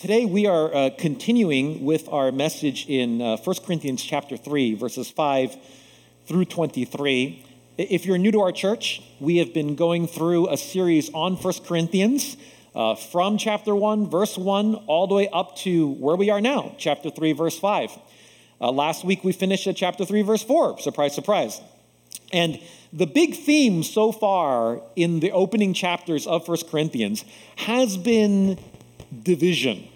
Today we are uh, continuing with our message in uh, 1 Corinthians chapter 3, verses 5 through 23. If you're new to our church, we have been going through a series on 1 Corinthians uh, from chapter 1, verse 1, all the way up to where we are now, chapter 3, verse 5. Uh, last week we finished at chapter 3, verse 4. Surprise, surprise. And the big theme so far in the opening chapters of 1 Corinthians has been division.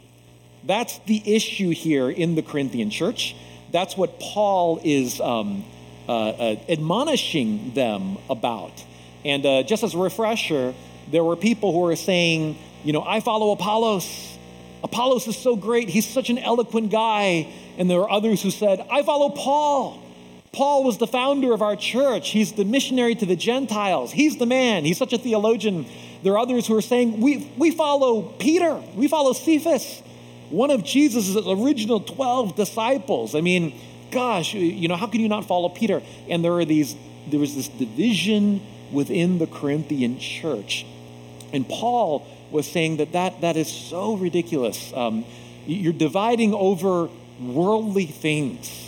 That's the issue here in the Corinthian church. That's what Paul is um, uh, uh, admonishing them about. And uh, just as a refresher, there were people who were saying, you know, I follow Apollos. Apollos is so great. He's such an eloquent guy. And there were others who said, I follow Paul. Paul was the founder of our church. He's the missionary to the Gentiles. He's the man. He's such a theologian. There are others who are saying, we, we follow Peter. We follow Cephas, one of Jesus' original 12 disciples. I mean, gosh, you know, how can you not follow Peter? And there are these, there was this division within the Corinthian church. And Paul was saying that that, that is so ridiculous. Um, you're dividing over worldly things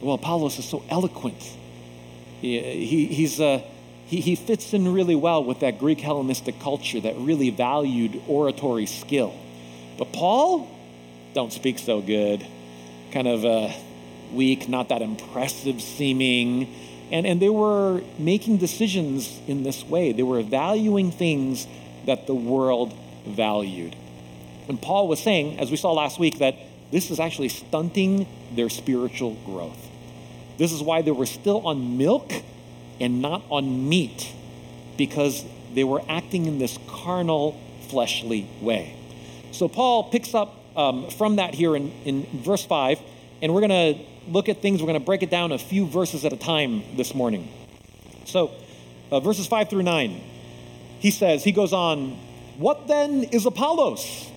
well, Apollos is so eloquent. He, he he's, uh, he, he fits in really well with that Greek Hellenistic culture that really valued oratory skill. But Paul, don't speak so good. Kind of uh, weak, not that impressive seeming. And, and they were making decisions in this way. They were valuing things that the world valued. And Paul was saying, as we saw last week, that this is actually stunting their spiritual growth. This is why they were still on milk and not on meat, because they were acting in this carnal, fleshly way. So Paul picks up um, from that here in, in verse 5, and we're going to look at things, we're going to break it down a few verses at a time this morning. So, uh, verses 5 through 9, he says, he goes on, What then is Apollos?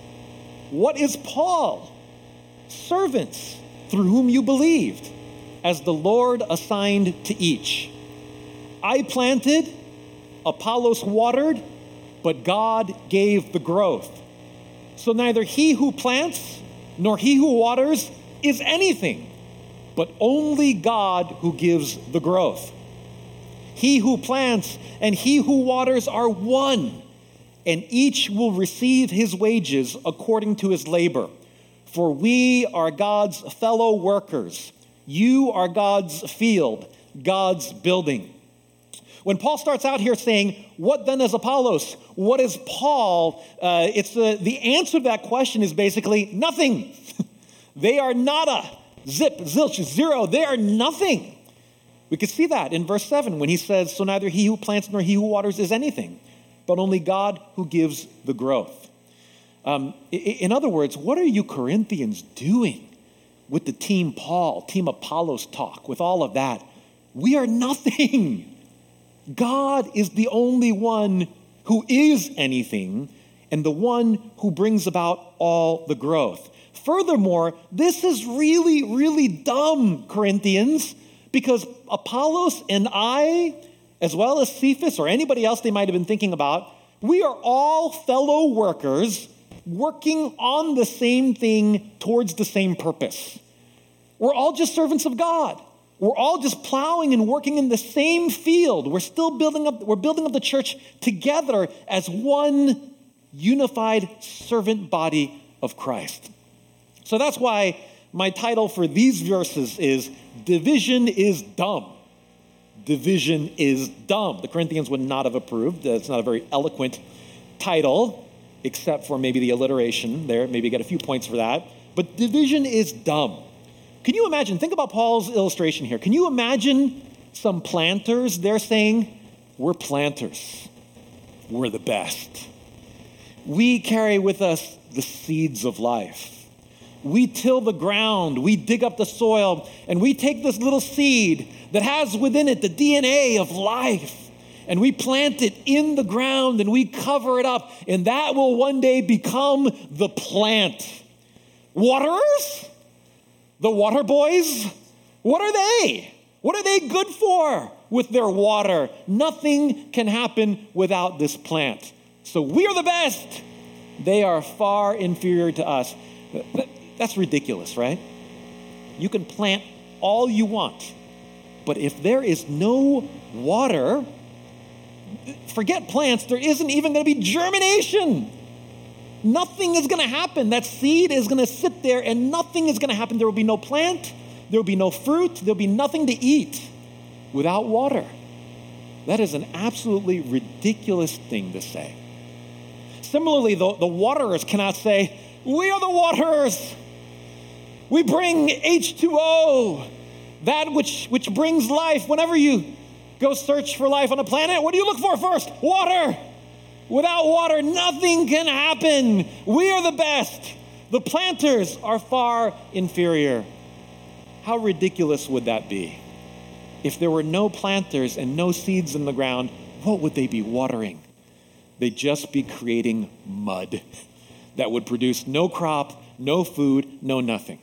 What is Paul? Servants through whom you believed as the Lord assigned to each. I planted, Apollos watered, but God gave the growth. So neither he who plants nor he who waters is anything, but only God who gives the growth. He who plants and he who waters are one, and each will receive his wages according to his labor. For we are God's fellow workers. You are God's field, God's building. When Paul starts out here saying, What then is Apollos? What is Paul? Uh, it's the, the answer to that question is basically nothing. they are nada, zip, zilch, zero. They are nothing. We can see that in verse 7 when he says, So neither he who plants nor he who waters is anything, but only God who gives the growth. Um, in other words, what are you Corinthians doing? with the Team Paul, Team Apollos talk, with all of that. We are nothing. God is the only one who is anything and the one who brings about all the growth. Furthermore, this is really, really dumb, Corinthians, because Apollos and I, as well as Cephas or anybody else they might have been thinking about, we are all fellow workers working on the same thing towards the same purpose. We're all just servants of God. We're all just plowing and working in the same field. We're still building up, we're building up the church together as one unified servant body of Christ. So that's why my title for these verses is Division is Dumb. Division is dumb. The Corinthians would not have approved. It's not a very eloquent title except for maybe the alliteration there. Maybe get a few points for that. But division is dumb. Can you imagine? Think about Paul's illustration here. Can you imagine some planters? They're saying, We're planters, we're the best. We carry with us the seeds of life. We till the ground, we dig up the soil, and we take this little seed that has within it the DNA of life and we plant it in the ground and we cover it up, and that will one day become the plant. Waterers? The water boys? What are they? What are they good for with their water? Nothing can happen without this plant. So we are the best. They are far inferior to us. That's ridiculous, right? You can plant all you want, but if there is no water, forget plants, there isn't even going to be germination. Nothing is going to happen. That seed is going to sit there and nothing is going to happen. There will be no plant, there will be no fruit, there will be nothing to eat without water. That is an absolutely ridiculous thing to say. Similarly, the, the waterers cannot say, We are the waterers. We bring H2O, that which, which brings life. Whenever you go search for life on a planet, what do you look for first? Water. Without water, nothing can happen. We are the best. The planters are far inferior. How ridiculous would that be? If there were no planters and no seeds in the ground, what would they be watering? They'd just be creating mud that would produce no crop, no food, no nothing.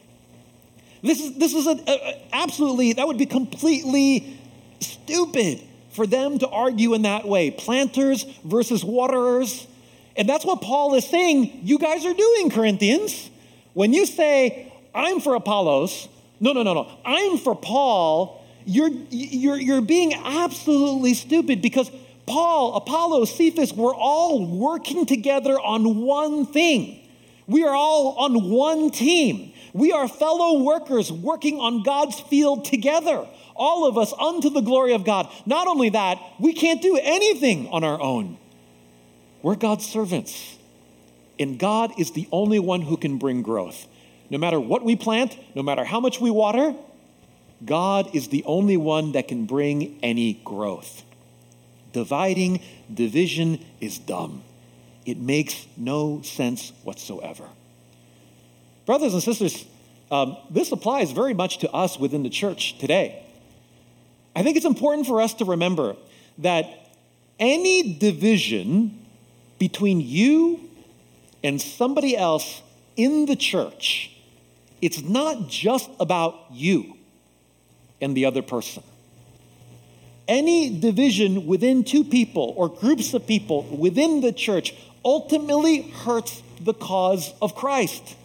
This is, this is a, a, absolutely, that would be completely stupid for them to argue in that way planters versus waterers. And that's what Paul is saying you guys are doing, Corinthians. When you say, I'm for Apollos, no, no, no, no, I'm for Paul, you're, you're, you're being absolutely stupid because Paul, Apollos, Cephas, we're all working together on one thing. We are all on one team. We are fellow workers working on God's field together all of us unto the glory of God. Not only that, we can't do anything on our own. We're God's servants. And God is the only one who can bring growth. No matter what we plant, no matter how much we water, God is the only one that can bring any growth. Dividing, division is dumb. It makes no sense whatsoever. Brothers and sisters, um, this applies very much to us within the church today. I think it's important for us to remember that any division between you and somebody else in the church, it's not just about you and the other person. Any division within two people or groups of people within the church ultimately hurts the cause of Christ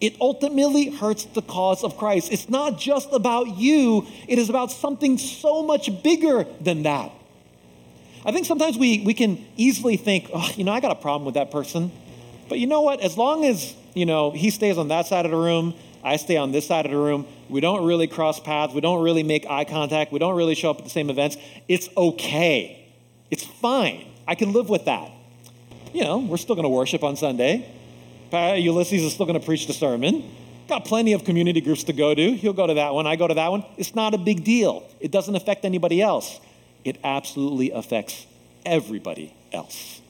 it ultimately hurts the cause of Christ. It's not just about you, it is about something so much bigger than that. I think sometimes we, we can easily think, oh, you know, I got a problem with that person. But you know what? As long as, you know, he stays on that side of the room, I stay on this side of the room, we don't really cross paths, we don't really make eye contact, we don't really show up at the same events, it's okay. It's fine. I can live with that. You know, we're still going to worship on Sunday. Ulysses is still going to preach the sermon. Got plenty of community groups to go to. He'll go to that one. I go to that one. It's not a big deal. It doesn't affect anybody else. It absolutely affects everybody else.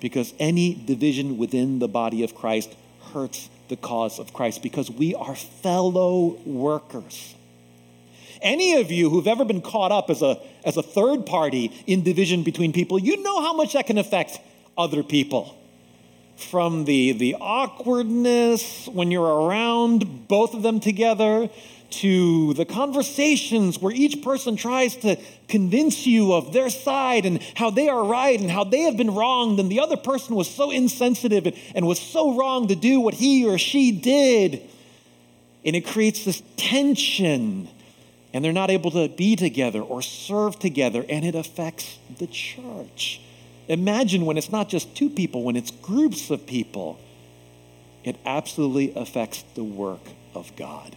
Because any division within the body of Christ hurts the cause of Christ because we are fellow workers. Any of you who've ever been caught up as a, as a third party in division between people, you know how much that can affect other people from the, the awkwardness when you're around both of them together to the conversations where each person tries to convince you of their side and how they are right and how they have been wronged, and the other person was so insensitive and, and was so wrong to do what he or she did. And it creates this tension, and they're not able to be together or serve together, and it affects the church. Imagine when it's not just two people, when it's groups of people, it absolutely affects the work of God.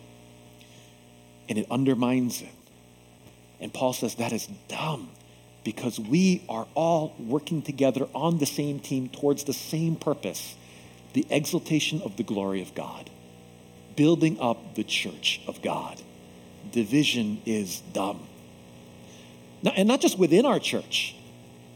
And it undermines it. And Paul says that is dumb because we are all working together on the same team towards the same purpose the exaltation of the glory of God, building up the church of God. Division is dumb. and not just within our church,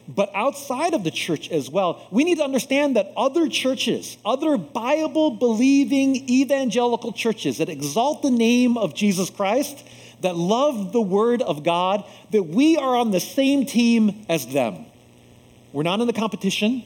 but outside of the church as well, we need to understand that other churches, other Bible believing evangelical churches that exalt the name of Jesus Christ, that love the word of God, that we are on the same team as them. We're not in the competition.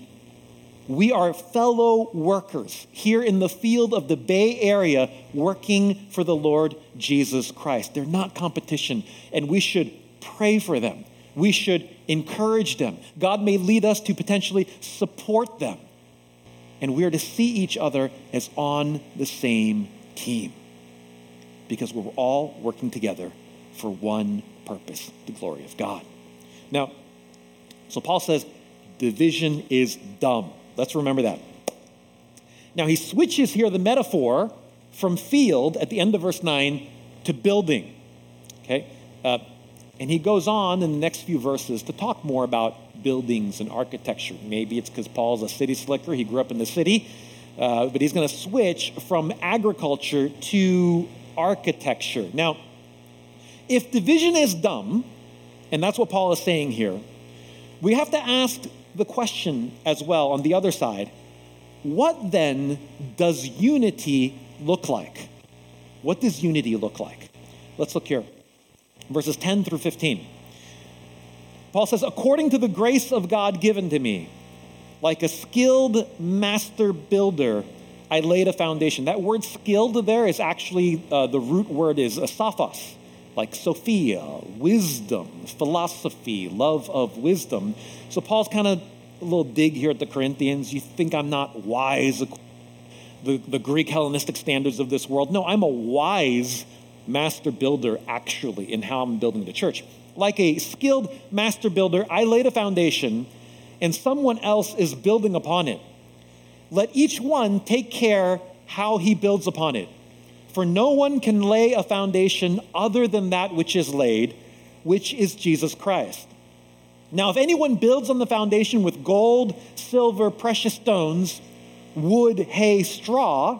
We are fellow workers here in the field of the Bay Area working for the Lord Jesus Christ. They're not competition, and we should pray for them. We should encourage them. God may lead us to potentially support them. and we are to see each other as on the same team because we're all working together for one purpose the glory of God. Now, so Paul says, division is dumb. Let's remember that. Now, he switches here the metaphor from field at the end of verse 9 to building. Okay? Uh, and he goes on in the next few verses to talk more about buildings and architecture. Maybe it's because Paul's a city slicker, he grew up in the city, uh, but he's going to switch from agriculture to architecture. Now, if division is dumb, and that's what Paul is saying here, we have to ask the question as well on the other side what then does unity look like? What does unity look like? Let's look here. Verses 10 through 15. Paul says, According to the grace of God given to me, like a skilled master builder, I laid a foundation. That word skilled there is actually, uh, the root word is sophos, like Sophia, wisdom, philosophy, love of wisdom. So Paul's kind of a little dig here at the Corinthians. You think I'm not wise, the, the Greek Hellenistic standards of this world. No, I'm a wise master builder, actually, in how I'm building the church. Like a skilled master builder, I laid a foundation and someone else is building upon it. Let each one take care how he builds upon it. For no one can lay a foundation other than that which is laid, which is Jesus Christ. Now, if anyone builds on the foundation with gold, silver, precious stones, wood, hay, straw,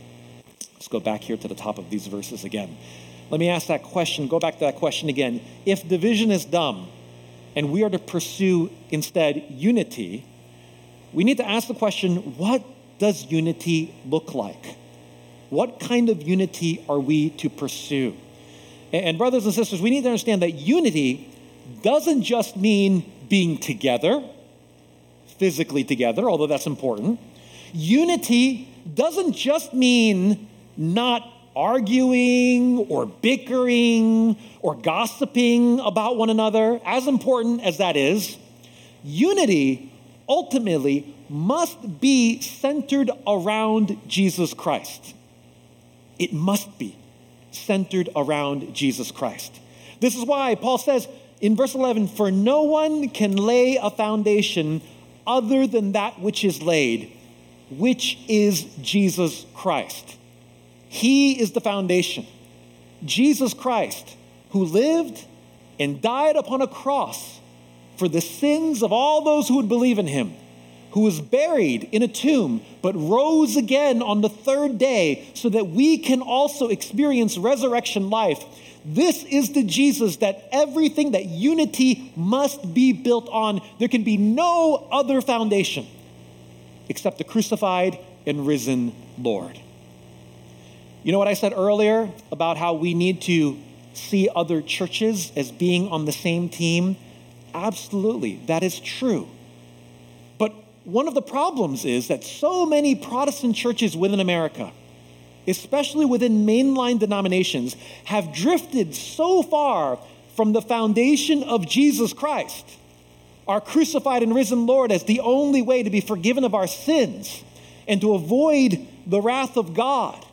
Let's go back here to the top of these verses again. Let me ask that question, go back to that question again. If division is dumb, and we are to pursue instead unity, we need to ask the question what does unity look like? What kind of unity are we to pursue? And, brothers and sisters, we need to understand that unity doesn't just mean being together, physically together, although that's important. Unity doesn't just mean not arguing or bickering or gossiping about one another, as important as that is, unity ultimately must be centered around Jesus Christ. It must be centered around Jesus Christ. This is why Paul says in verse 11, For no one can lay a foundation other than that which is laid, which is Jesus Christ. He is the foundation. Jesus Christ, who lived and died upon a cross for the sins of all those who would believe in him, who was buried in a tomb, but rose again on the third day so that we can also experience resurrection life. This is the Jesus that everything that unity must be built on. There can be no other foundation except the crucified and risen Lord. You know what I said earlier about how we need to see other churches as being on the same team? Absolutely, that is true. But one of the problems is that so many Protestant churches within America, especially within mainline denominations, have drifted so far from the foundation of Jesus Christ, our crucified and risen Lord, as the only way to be forgiven of our sins and to avoid the wrath of God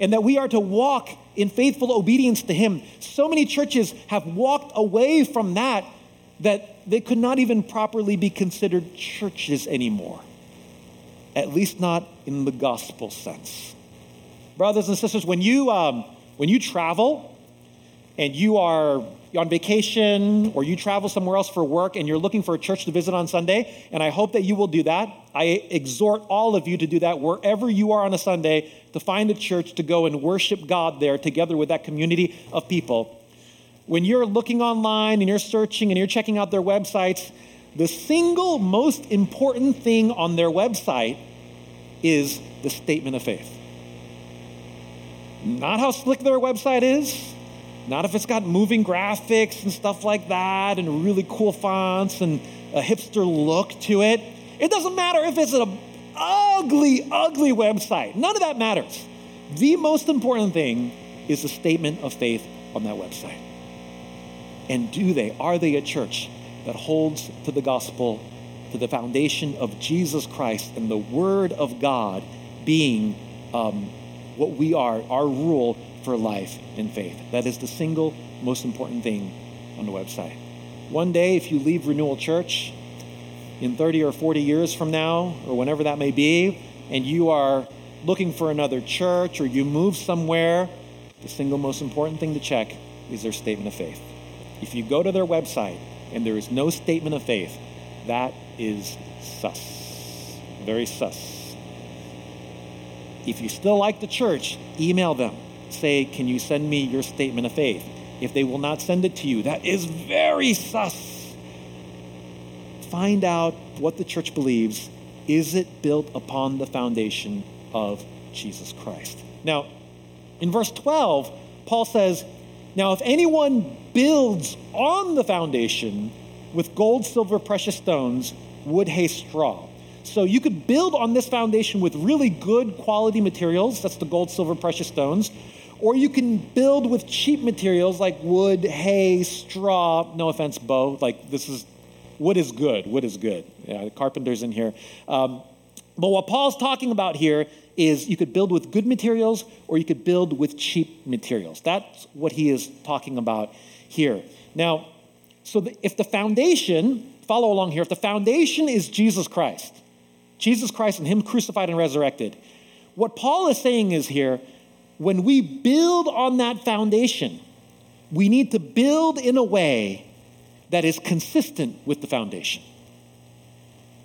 and that we are to walk in faithful obedience to Him. So many churches have walked away from that that they could not even properly be considered churches anymore, at least not in the gospel sense. Brothers and sisters, when you, um, when you travel and you are on vacation or you travel somewhere else for work and you're looking for a church to visit on Sunday, and I hope that you will do that. I exhort all of you to do that wherever you are on a Sunday to find a church to go and worship God there together with that community of people. When you're looking online and you're searching and you're checking out their websites, the single most important thing on their website is the statement of faith. Not how slick their website is, not if it's got moving graphics and stuff like that and really cool fonts and a hipster look to it. It doesn't matter if it's an ugly, ugly website. None of that matters. The most important thing is the statement of faith on that website. And do they, are they a church that holds to the gospel, to the foundation of Jesus Christ and the Word of God being um, what we are, our rule for life and faith? That is the single most important thing on the website. One day, if you leave Renewal Church in 30 or 40 years from now, or whenever that may be, and you are looking for another church or you move somewhere, the single most important thing to check is their statement of faith. If you go to their website and there is no statement of faith, that is sus. Very sus. If you still like the church, email them. Say, Can you send me your statement of faith? If they will not send it to you, that is very sus. Find out what the church believes. Is it built upon the foundation of Jesus Christ? Now, in verse 12, Paul says, Now, if anyone builds on the foundation with gold, silver, precious stones, wood, hay, straw. So you could build on this foundation with really good quality materials, that's the gold, silver, precious stones, or you can build with cheap materials like wood, hay, straw. No offense, Bo, like this is, wood is good, wood is good. Yeah, the carpenter's in here. Um, but what Paul's talking about here is you could build with good materials or you could build with cheap materials. That's what he is talking about here. Now, so the, if the foundation, follow along here, if the foundation is Jesus Christ, Jesus Christ and Him crucified and resurrected, what Paul is saying is here, when we build on that foundation, we need to build in a way that is consistent with the foundation.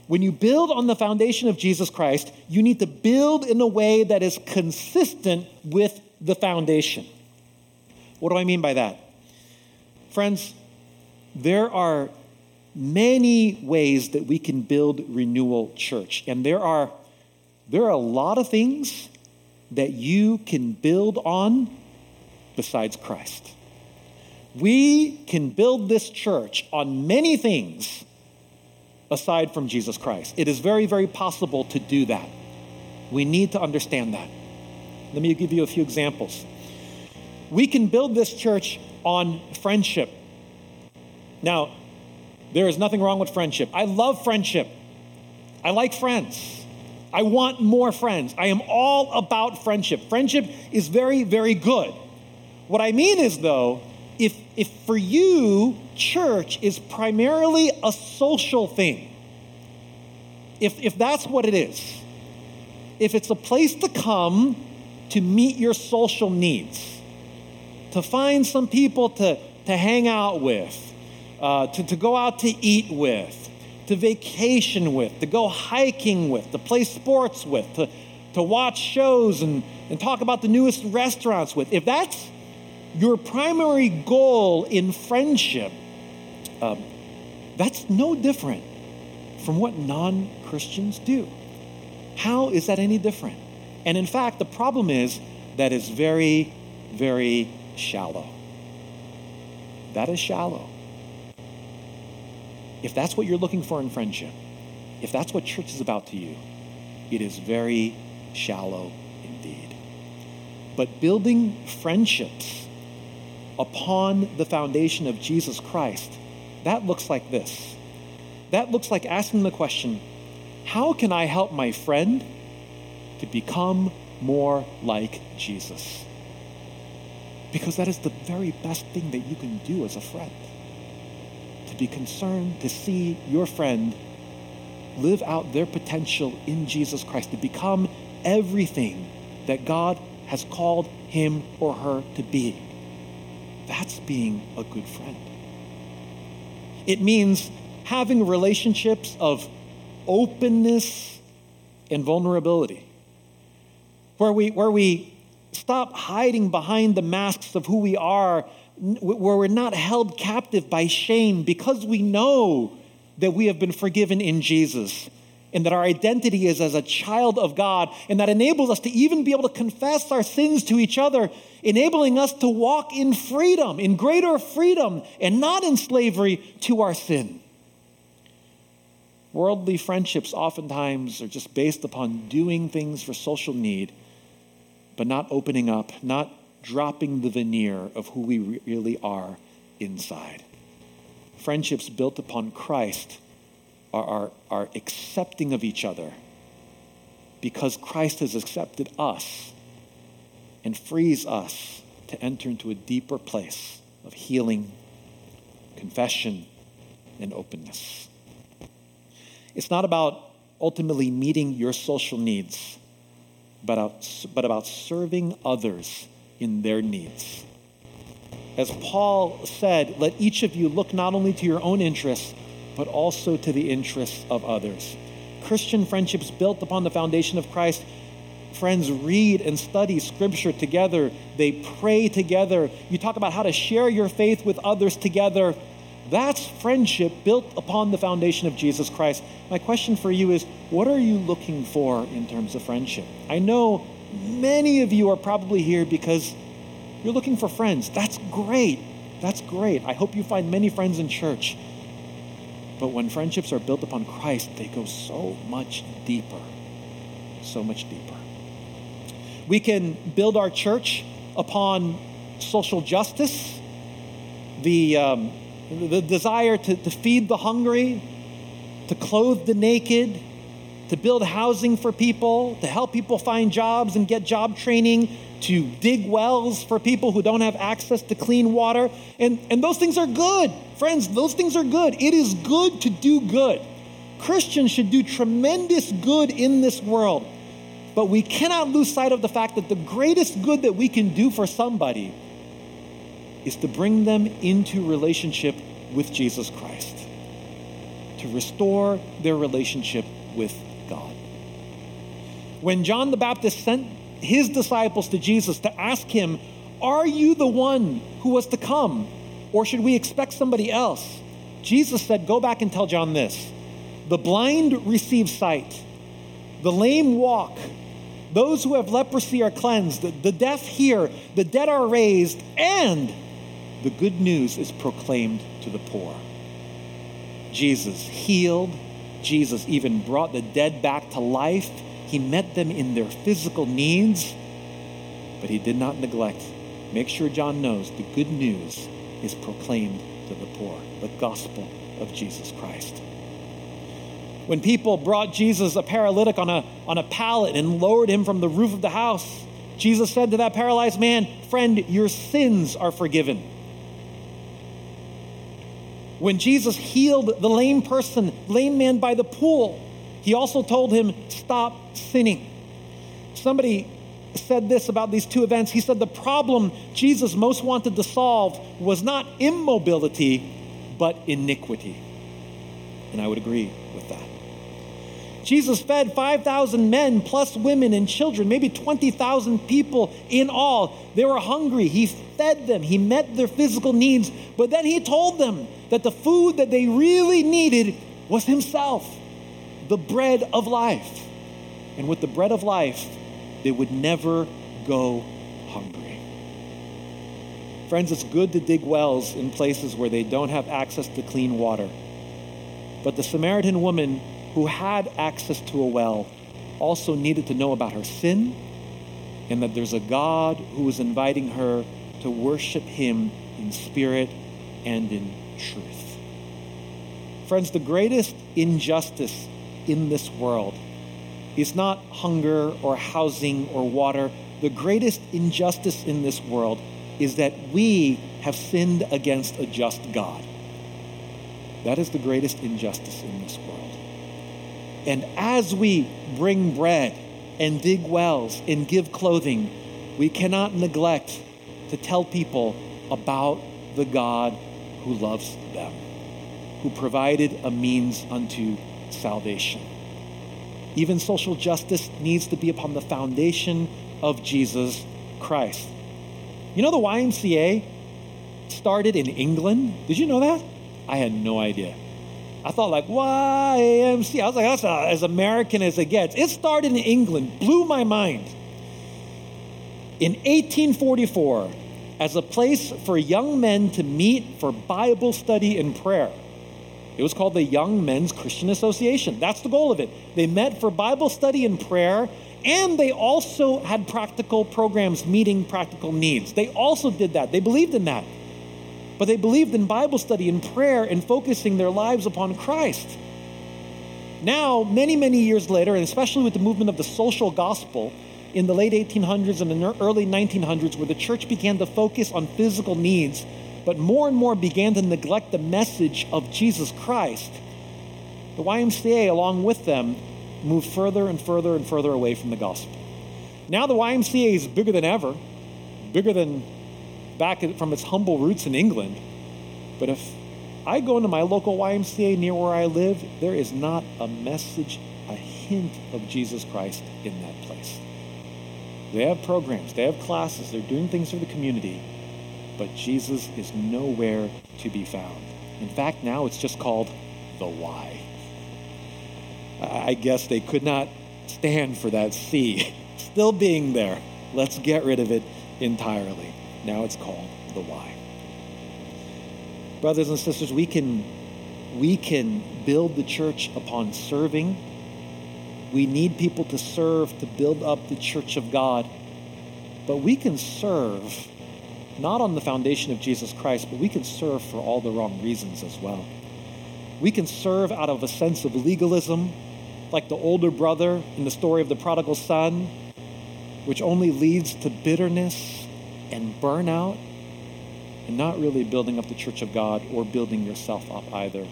When you build on the foundation of Jesus Christ, you need to build in a way that is consistent with the foundation. What do I mean by that? Friends, there are many ways that we can build renewal church and there are there are a lot of things that you can build on besides Christ. We can build this church on many things aside from Jesus Christ. It is very, very possible to do that. We need to understand that. Let me give you a few examples. We can build this church on friendship. Now, there is nothing wrong with friendship. I love friendship. I like friends. I want more friends. I am all about friendship. Friendship is very, very good. What I mean is, though, if, if for you, church is primarily a social thing, if, if that's what it is, if it's a place to come to meet your social needs, to find some people to, to hang out with, uh, to, to go out to eat with, to vacation with, to go hiking with, to play sports with, to, to watch shows and, and talk about the newest restaurants with. If that's your primary goal in friendship, um, that's no different from what non Christians do. How is that any different? And in fact, the problem is that is very, very shallow. That is shallow. If that's what you're looking for in friendship, if that's what church is about to you, it is very shallow indeed. But building friendships upon the foundation of Jesus Christ, that looks like this. That looks like asking the question how can I help my friend to become more like Jesus? Because that is the very best thing that you can do as a friend to be concerned to see your friend live out their potential in Jesus Christ, to become everything that God has called him or her to be. That's being a good friend. It means having relationships of openness and vulnerability, where we, where we stop hiding behind the masks of who we are where we're not held captive by shame because we know that we have been forgiven in Jesus and that our identity is as a child of God, and that enables us to even be able to confess our sins to each other, enabling us to walk in freedom, in greater freedom, and not in slavery to our sin. Worldly friendships oftentimes are just based upon doing things for social need, but not opening up, not dropping the veneer of who we really are inside. Friendships built upon Christ are, are, are accepting of each other because Christ has accepted us and frees us to enter into a deeper place of healing, confession, and openness. It's not about ultimately meeting your social needs, but about, but about serving others in their needs. As Paul said, let each of you look not only to your own interests, but also to the interests of others. Christian friendships built upon the foundation of Christ. Friends read and study scripture together. They pray together. You talk about how to share your faith with others together. That's friendship built upon the foundation of Jesus Christ. My question for you is what are you looking for in terms of friendship? I know many of you are probably here because you're looking for friends. That's great. That's great. I hope you find many friends in church. But when friendships are built upon Christ, they go so much deeper. So much deeper. We can build our church upon social justice, the, um, the desire to, to feed the hungry, to clothe the naked, to build housing for people, to help people find jobs and get job training, to dig wells for people who don't have access to clean water. And, and those things are good. Friends, those things are good. It is good to do good. Christians should do tremendous good in this world. But we cannot lose sight of the fact that the greatest good that we can do for somebody is to bring them into relationship with Jesus Christ, to restore their relationship with. When John the Baptist sent his disciples to Jesus to ask him, Are you the one who was to come? Or should we expect somebody else? Jesus said, Go back and tell John this the blind receive sight, the lame walk, those who have leprosy are cleansed, the deaf hear, the dead are raised, and the good news is proclaimed to the poor. Jesus healed, Jesus even brought the dead back to life. He met them in their physical needs, but he did not neglect. Make sure John knows the good news is proclaimed to the poor, the gospel of Jesus Christ. When people brought Jesus a paralytic on a, on a pallet and lowered him from the roof of the house, Jesus said to that paralyzed man, Friend, your sins are forgiven. When Jesus healed the lame person, lame man by the pool, he also told him, Stop sinning. Somebody said this about these two events. He said the problem Jesus most wanted to solve was not immobility, but iniquity. And I would agree with that. Jesus fed 5,000 men plus women and children, maybe 20,000 people in all. They were hungry. He fed them, He met their physical needs, but then He told them that the food that they really needed was Himself, the bread of life. And with the bread of life, they would never go hungry. Friends, it's good to dig wells in places where they don't have access to clean water. But the Samaritan woman who had access to a well also needed to know about her sin and that there's a God who is inviting her to worship him in spirit and in truth. Friends, the greatest injustice in this world is not hunger or housing or water. The greatest injustice in this world is that we have sinned against a just God. That is the greatest injustice in this world. And as we bring bread and dig wells and give clothing, we cannot neglect to tell people about the God who loves them, who provided a means unto salvation. Even social justice needs to be upon the foundation of Jesus Christ. You know, the YMCA started in England. Did you know that? I had no idea. I thought like YMCA. I was like, that's as American as it gets. It started in England, blew my mind. In 1844, as a place for young men to meet for Bible study and prayer. It was called the Young Men's Christian Association. That's the goal of it. They met for Bible study and prayer, and they also had practical programs meeting practical needs. They also did that. They believed in that. But they believed in Bible study and prayer and focusing their lives upon Christ. Now, many, many years later, and especially with the movement of the social gospel in the late 1800s and the early 1900s, where the church began to focus on physical needs but more and more began to neglect the message of Jesus Christ, the YMCA, along with them, moved further and further and further away from the gospel. Now the YMCA is bigger than ever, bigger than back from its humble roots in England. But if I go into my local YMCA near where I live, there is not a message, a hint of Jesus Christ in that place. They have programs, they have classes, they're doing things for the community, but Jesus is nowhere to be found. In fact, now it's just called the Y. I guess they could not stand for that C still being there. Let's get rid of it entirely. Now it's called the Y. Brothers and sisters, we can we can build the church upon serving. We need people to serve to build up the church of God. But we can serve not on the foundation of Jesus Christ, but we can serve for all the wrong reasons as well. We can serve out of a sense of legalism, like the older brother in the story of the prodigal son, which only leads to bitterness and burnout, and not really building up the church of God or building yourself up either.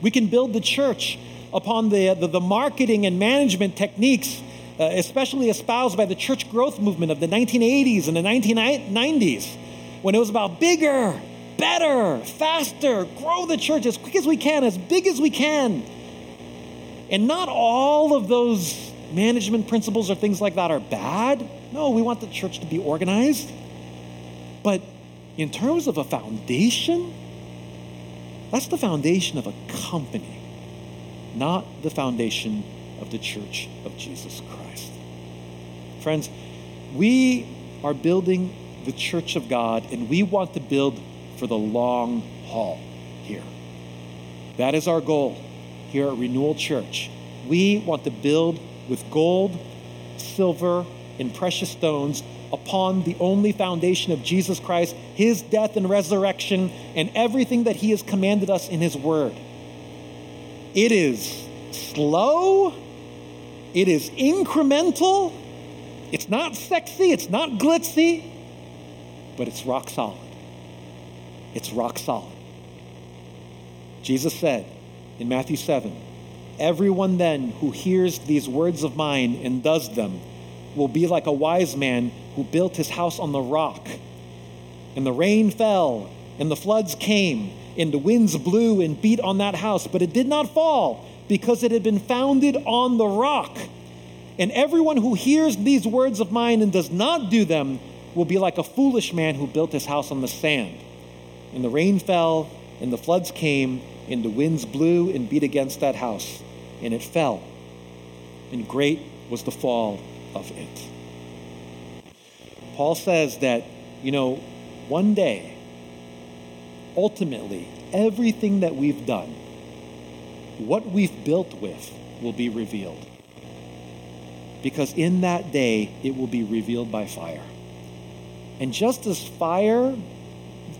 We can build the church upon the, the, the marketing and management techniques uh, especially espoused by the church growth movement of the 1980s and the 1990s, when it was about bigger, better, faster, grow the church as quick as we can, as big as we can. And not all of those management principles or things like that are bad. No, we want the church to be organized. But in terms of a foundation, that's the foundation of a company, not the foundation of the church of Jesus Christ. Friends, we are building the church of God and we want to build for the long haul here. That is our goal here at Renewal Church. We want to build with gold, silver, and precious stones upon the only foundation of Jesus Christ, his death and resurrection, and everything that he has commanded us in his word. It is slow it is incremental. It's not sexy, it's not glitzy, but it's rock solid. It's rock solid. Jesus said in Matthew 7 Everyone then who hears these words of mine and does them will be like a wise man who built his house on the rock. And the rain fell, and the floods came, and the winds blew and beat on that house, but it did not fall because it had been founded on the rock. And everyone who hears these words of mine and does not do them will be like a foolish man who built his house on the sand. And the rain fell, and the floods came, and the winds blew and beat against that house, and it fell. And great was the fall of it. Paul says that, you know, one day, ultimately, everything that we've done, what we've built with will be revealed. Because in that day, it will be revealed by fire. And just as fire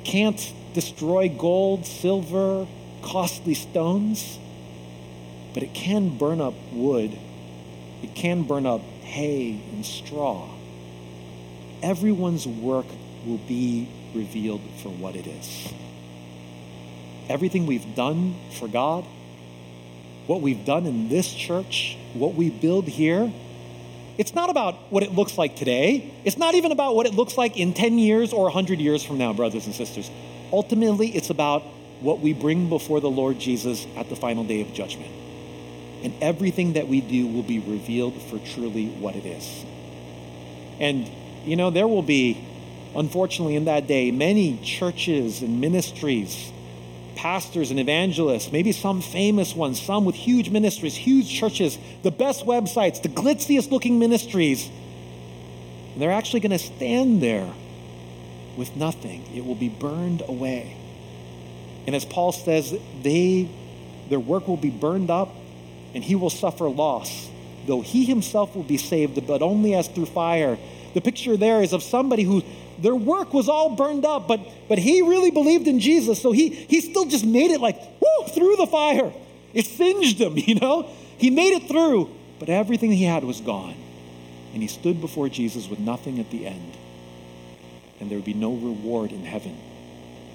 can't destroy gold, silver, costly stones, but it can burn up wood, it can burn up hay and straw. Everyone's work will be revealed for what it is. Everything we've done for God, what we've done in this church, what we build here, it's not about what it looks like today. It's not even about what it looks like in 10 years or 100 years from now, brothers and sisters. Ultimately, it's about what we bring before the Lord Jesus at the final day of judgment. And everything that we do will be revealed for truly what it is. And, you know, there will be, unfortunately, in that day, many churches and ministries pastors and evangelists, maybe some famous ones, some with huge ministries, huge churches, the best websites, the glitziest looking ministries. And they're actually going to stand there with nothing. It will be burned away. And as Paul says, they their work will be burned up and he will suffer loss, though he himself will be saved, but only as through fire. The picture there is of somebody who their work was all burned up, but, but he really believed in Jesus, so he, he still just made it like, whoo, through the fire. It singed him, you know? He made it through, but everything he had was gone. And he stood before Jesus with nothing at the end. And there would be no reward in heaven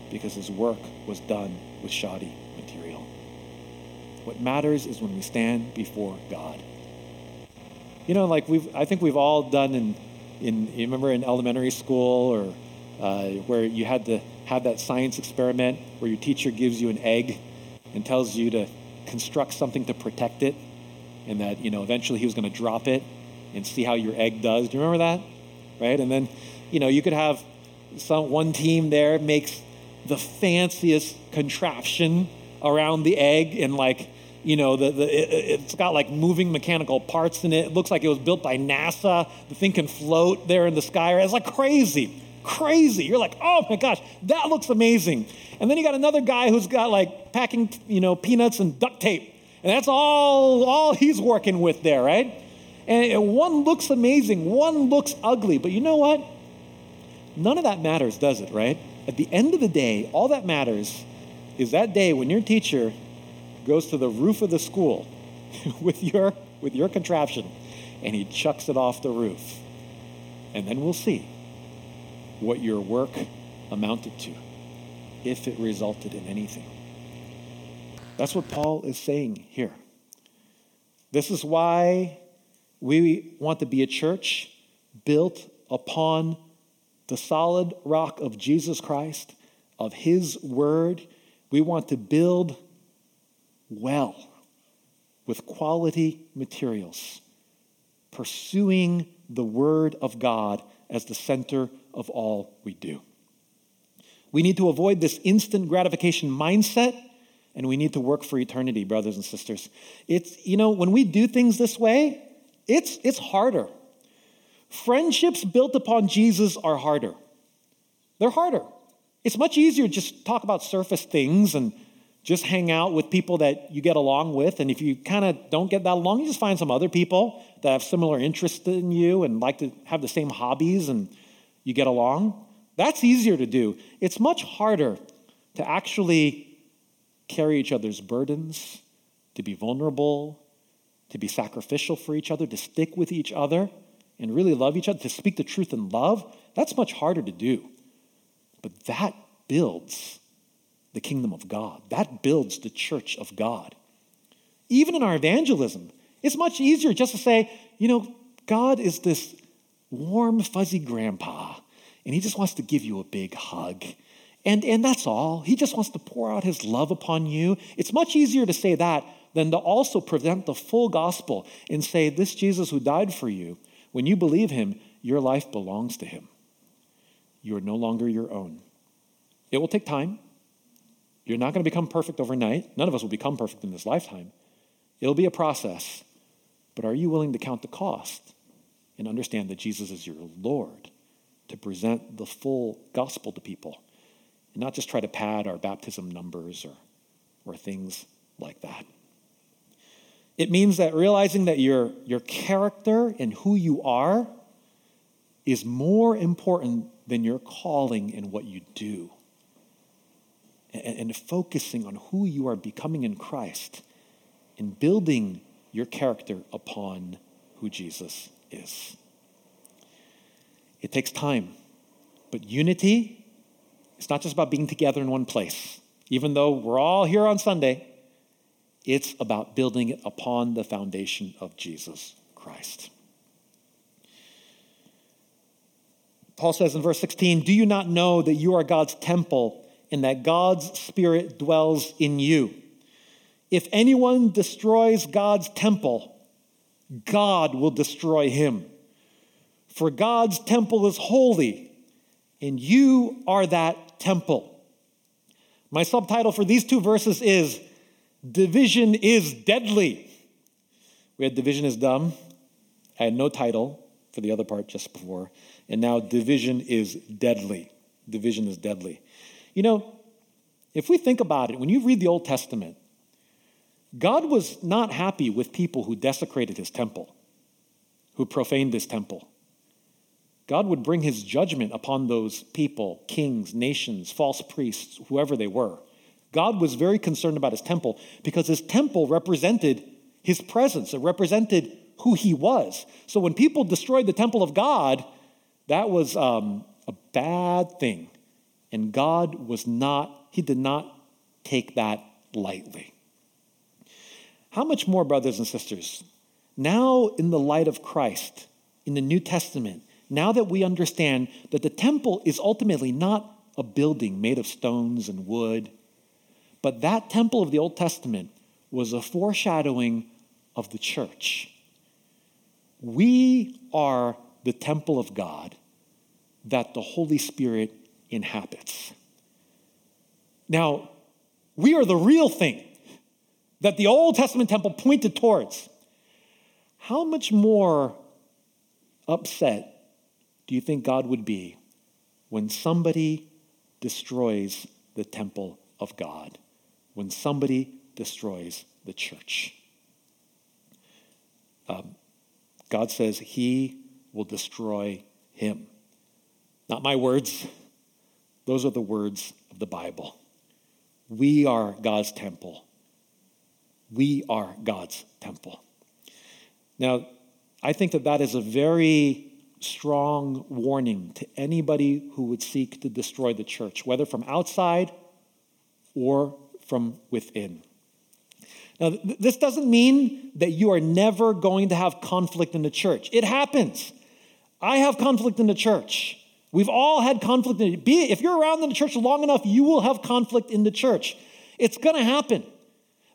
because his work was done with shoddy material. What matters is when we stand before God. You know, like we've, I think we've all done in in you remember in elementary school or uh, where you had to have that science experiment where your teacher gives you an egg and tells you to construct something to protect it and that you know eventually he was going to drop it and see how your egg does. Do you remember that? Right? And then you know you could have some one team there makes the fanciest contraption around the egg and like you know, the, the, it, has got like moving mechanical parts in it. It looks like it was built by NASA. The thing can float there in the sky. It's like crazy, crazy. You're like, oh my gosh, that looks amazing. And then you got another guy who's got like packing, you know, peanuts and duct tape. And that's all, all he's working with there, right? And one looks amazing, one looks ugly. But you know what? None of that matters, does it, right? At the end of the day, all that matters is that day when your teacher goes to the roof of the school with your, with your contraption and he chucks it off the roof. And then we'll see what your work amounted to, if it resulted in anything. That's what Paul is saying here. This is why we want to be a church built upon the solid rock of Jesus Christ, of His Word. We want to build well with quality materials, pursuing the Word of God as the center of all we do. We need to avoid this instant gratification mindset and we need to work for eternity, brothers and sisters. It's, you know, when we do things this way, it's, it's harder. Friendships built upon Jesus are harder. They're harder. It's much easier just talk about surface things and just hang out with people that you get along with. And if you kind of don't get that along, you just find some other people that have similar interests in you and like to have the same hobbies and you get along. That's easier to do. It's much harder to actually carry each other's burdens, to be vulnerable, to be sacrificial for each other, to stick with each other and really love each other, to speak the truth in love. That's much harder to do. But that builds the kingdom of God. That builds the church of God. Even in our evangelism, it's much easier just to say, you know, God is this warm, fuzzy grandpa, and he just wants to give you a big hug. And, and that's all. He just wants to pour out his love upon you. It's much easier to say that than to also present the full gospel and say, This Jesus who died for you, when you believe him, your life belongs to him. You are no longer your own. It will take time. You're not going to become perfect overnight. None of us will become perfect in this lifetime. It'll be a process. But are you willing to count the cost and understand that Jesus is your Lord to present the full gospel to people and not just try to pad our baptism numbers or, or things like that? It means that realizing that your, your character and who you are is more important than your calling and what you do and, and focusing on who you are becoming in Christ and building your character upon who Jesus is. It takes time, but unity, it's not just about being together in one place. Even though we're all here on Sunday, it's about building it upon the foundation of Jesus Christ. Paul says in verse 16, Do you not know that you are God's temple and that God's Spirit dwells in you. If anyone destroys God's temple, God will destroy him. For God's temple is holy, and you are that temple. My subtitle for these two verses is Division is Deadly. We had Division is Dumb. I had no title for the other part just before. And now Division is Deadly. Division is deadly. You know, if we think about it, when you read the Old Testament, God was not happy with people who desecrated his temple, who profaned his temple. God would bring his judgment upon those people, kings, nations, false priests, whoever they were. God was very concerned about his temple because his temple represented his presence, it represented who he was. So when people destroyed the temple of God, that was um, a bad thing. And God was not, he did not take that lightly. How much more, brothers and sisters, now in the light of Christ, in the New Testament, now that we understand that the temple is ultimately not a building made of stones and wood, but that temple of the Old Testament was a foreshadowing of the church. We are the temple of God that the Holy Spirit inhabits. Now, we are the real thing that the Old Testament temple pointed towards. How much more upset do you think God would be when somebody destroys the temple of God? When somebody destroys the church? Um, God says he will destroy him. Not my words, those are the words of the Bible. We are God's temple. We are God's temple. Now, I think that that is a very strong warning to anybody who would seek to destroy the church, whether from outside or from within. Now, th- this doesn't mean that you are never going to have conflict in the church. It happens. I have conflict in the church. We've all had conflict. In, be, if you're around in the church long enough, you will have conflict in the church. It's going to happen.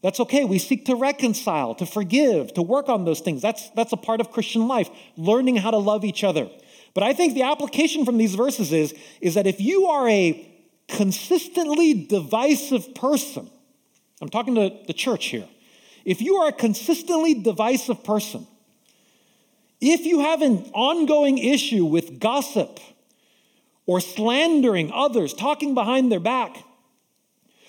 That's okay. We seek to reconcile, to forgive, to work on those things. That's, that's a part of Christian life, learning how to love each other. But I think the application from these verses is, is that if you are a consistently divisive person, I'm talking to the church here. If you are a consistently divisive person, if you have an ongoing issue with gossip or slandering others, talking behind their back,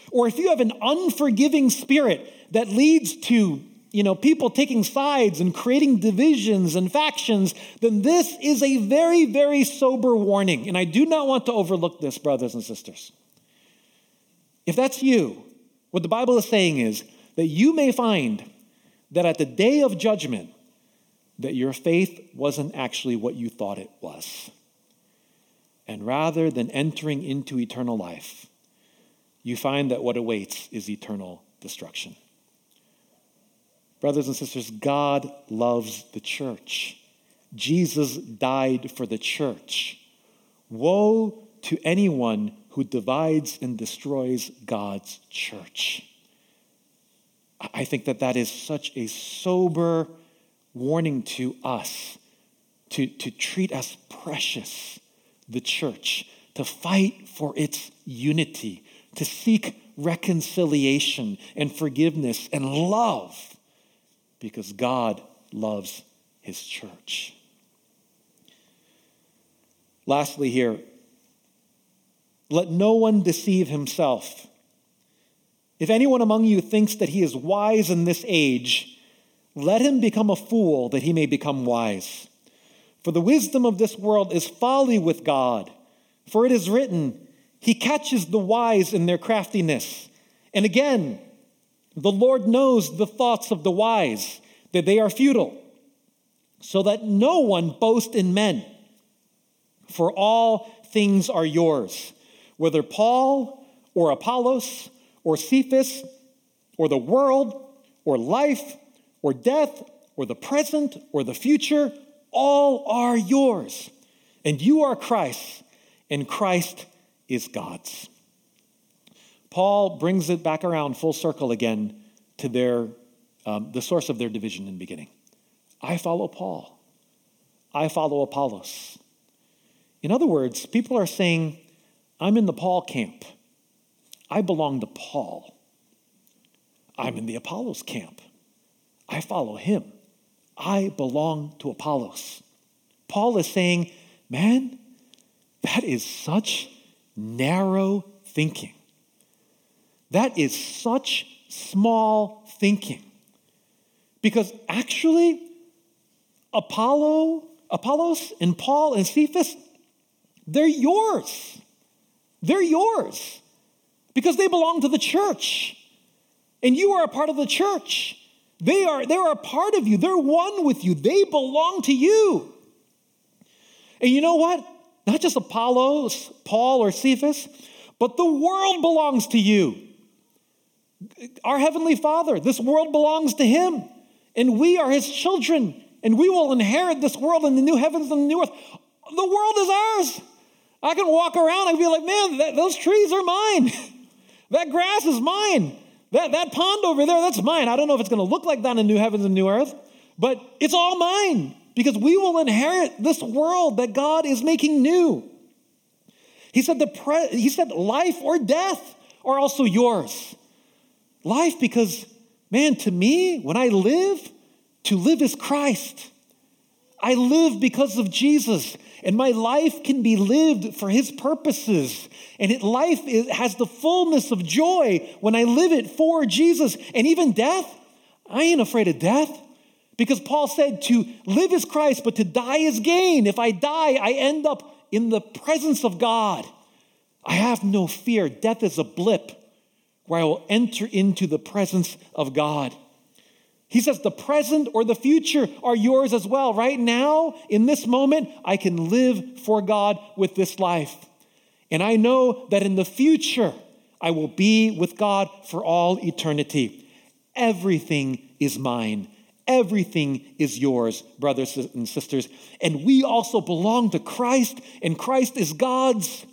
or if you have an unforgiving spirit that leads to you know, people taking sides and creating divisions and factions, then this is a very, very sober warning. And I do not want to overlook this, brothers and sisters. If that's you, what the Bible is saying is that you may find that at the day of judgment, that your faith wasn't actually what you thought it was. And rather than entering into eternal life, you find that what awaits is eternal destruction. Brothers and sisters, God loves the church. Jesus died for the church. Woe to anyone who divides and destroys God's church. I think that that is such a sober warning to us to, to treat us precious the church, to fight for its unity, to seek reconciliation and forgiveness and love because God loves his church. Lastly, here, let no one deceive himself. If anyone among you thinks that he is wise in this age, let him become a fool that he may become wise. For the wisdom of this world is folly with God. For it is written, he catches the wise in their craftiness. And again, the Lord knows the thoughts of the wise, that they are futile, so that no one boast in men. For all things are yours, whether Paul or Apollos or Cephas or the world or life or death or the present or the future, all are yours. And you are Christ, and Christ is God's. Paul brings it back around full circle again to their, um, the source of their division in the beginning. I follow Paul. I follow Apollos. In other words, people are saying, I'm in the Paul camp. I belong to Paul. I'm in the Apollos camp. I follow him. I belong to Apollos. Paul is saying, man, that is such narrow thinking. That is such small thinking. Because actually, Apollo, Apollos and Paul and Cephas, they're yours. They're yours because they belong to the church. And you are a part of the church. They are, they are a part of you. They're one with you. They belong to you. And you know what? Not just Apollos, Paul, or Cephas, but the world belongs to you. Our Heavenly Father, this world belongs to Him. And we are His children. And we will inherit this world in the new heavens and the new earth. The world is ours. I can walk around and be like, man, that, those trees are mine. that grass is mine. That, that pond over there, that's mine. I don't know if it's going to look like that in new heavens and new earth, but it's all mine because we will inherit this world that God is making new. He said, the pre- he said, life or death are also yours. Life, because, man, to me, when I live, to live is Christ. I live because of Jesus, and my life can be lived for his purposes. And it, life is, has the fullness of joy when I live it for Jesus. And even death, I ain't afraid of death. Because Paul said to live is Christ, but to die is gain. If I die, I end up in the presence of God. I have no fear. Death is a blip where I will enter into the presence of God. He says the present or the future are yours as well. Right now, in this moment, I can live for God with this life. And I know that in the future, I will be with God for all eternity. Everything is mine. Everything is yours, brothers and sisters. And we also belong to Christ, and Christ is God's.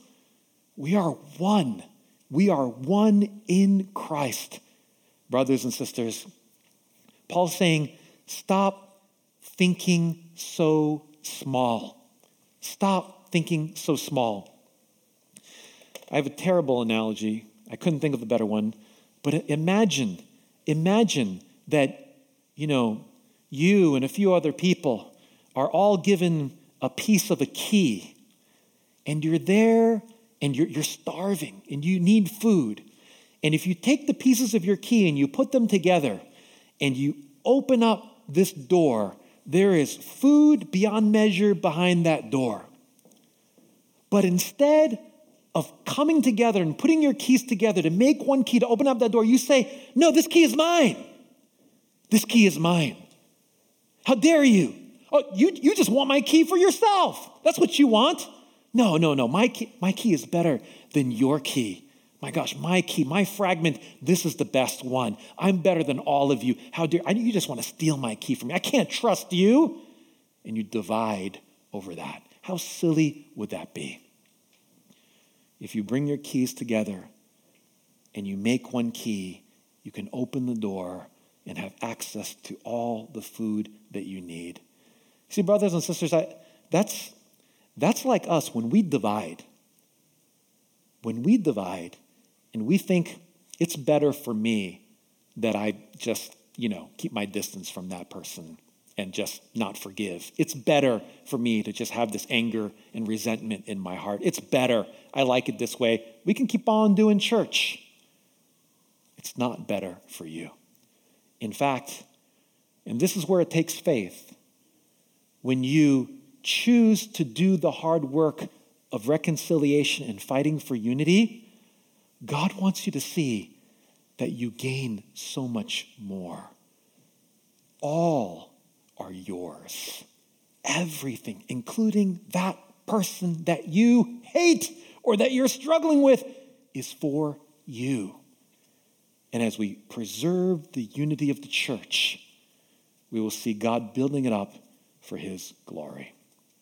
We are one. We are one in Christ, brothers and sisters. Paul's saying, stop thinking so small. Stop thinking so small. I have a terrible analogy. I couldn't think of a better one. But imagine, imagine that, you know, you and a few other people are all given a piece of a key, and you're there and you're, you're starving and you need food. And if you take the pieces of your key and you put them together, and you open up this door, there is food beyond measure behind that door. But instead of coming together and putting your keys together to make one key to open up that door, you say, No, this key is mine. This key is mine. How dare you? Oh, you, you just want my key for yourself. That's what you want. No, no, no. My key, my key is better than your key. My gosh, my key, my fragment, this is the best one. I'm better than all of you. How dare I, you just want to steal my key from me? I can't trust you. And you divide over that. How silly would that be? If you bring your keys together and you make one key, you can open the door and have access to all the food that you need. See, brothers and sisters, I, that's, that's like us when we divide. When we divide, and we think it's better for me that I just, you know, keep my distance from that person and just not forgive. It's better for me to just have this anger and resentment in my heart. It's better. I like it this way. We can keep on doing church. It's not better for you. In fact, and this is where it takes faith, when you choose to do the hard work of reconciliation and fighting for unity, God wants you to see that you gain so much more. All are yours. Everything, including that person that you hate or that you're struggling with, is for you. And as we preserve the unity of the church, we will see God building it up for his glory.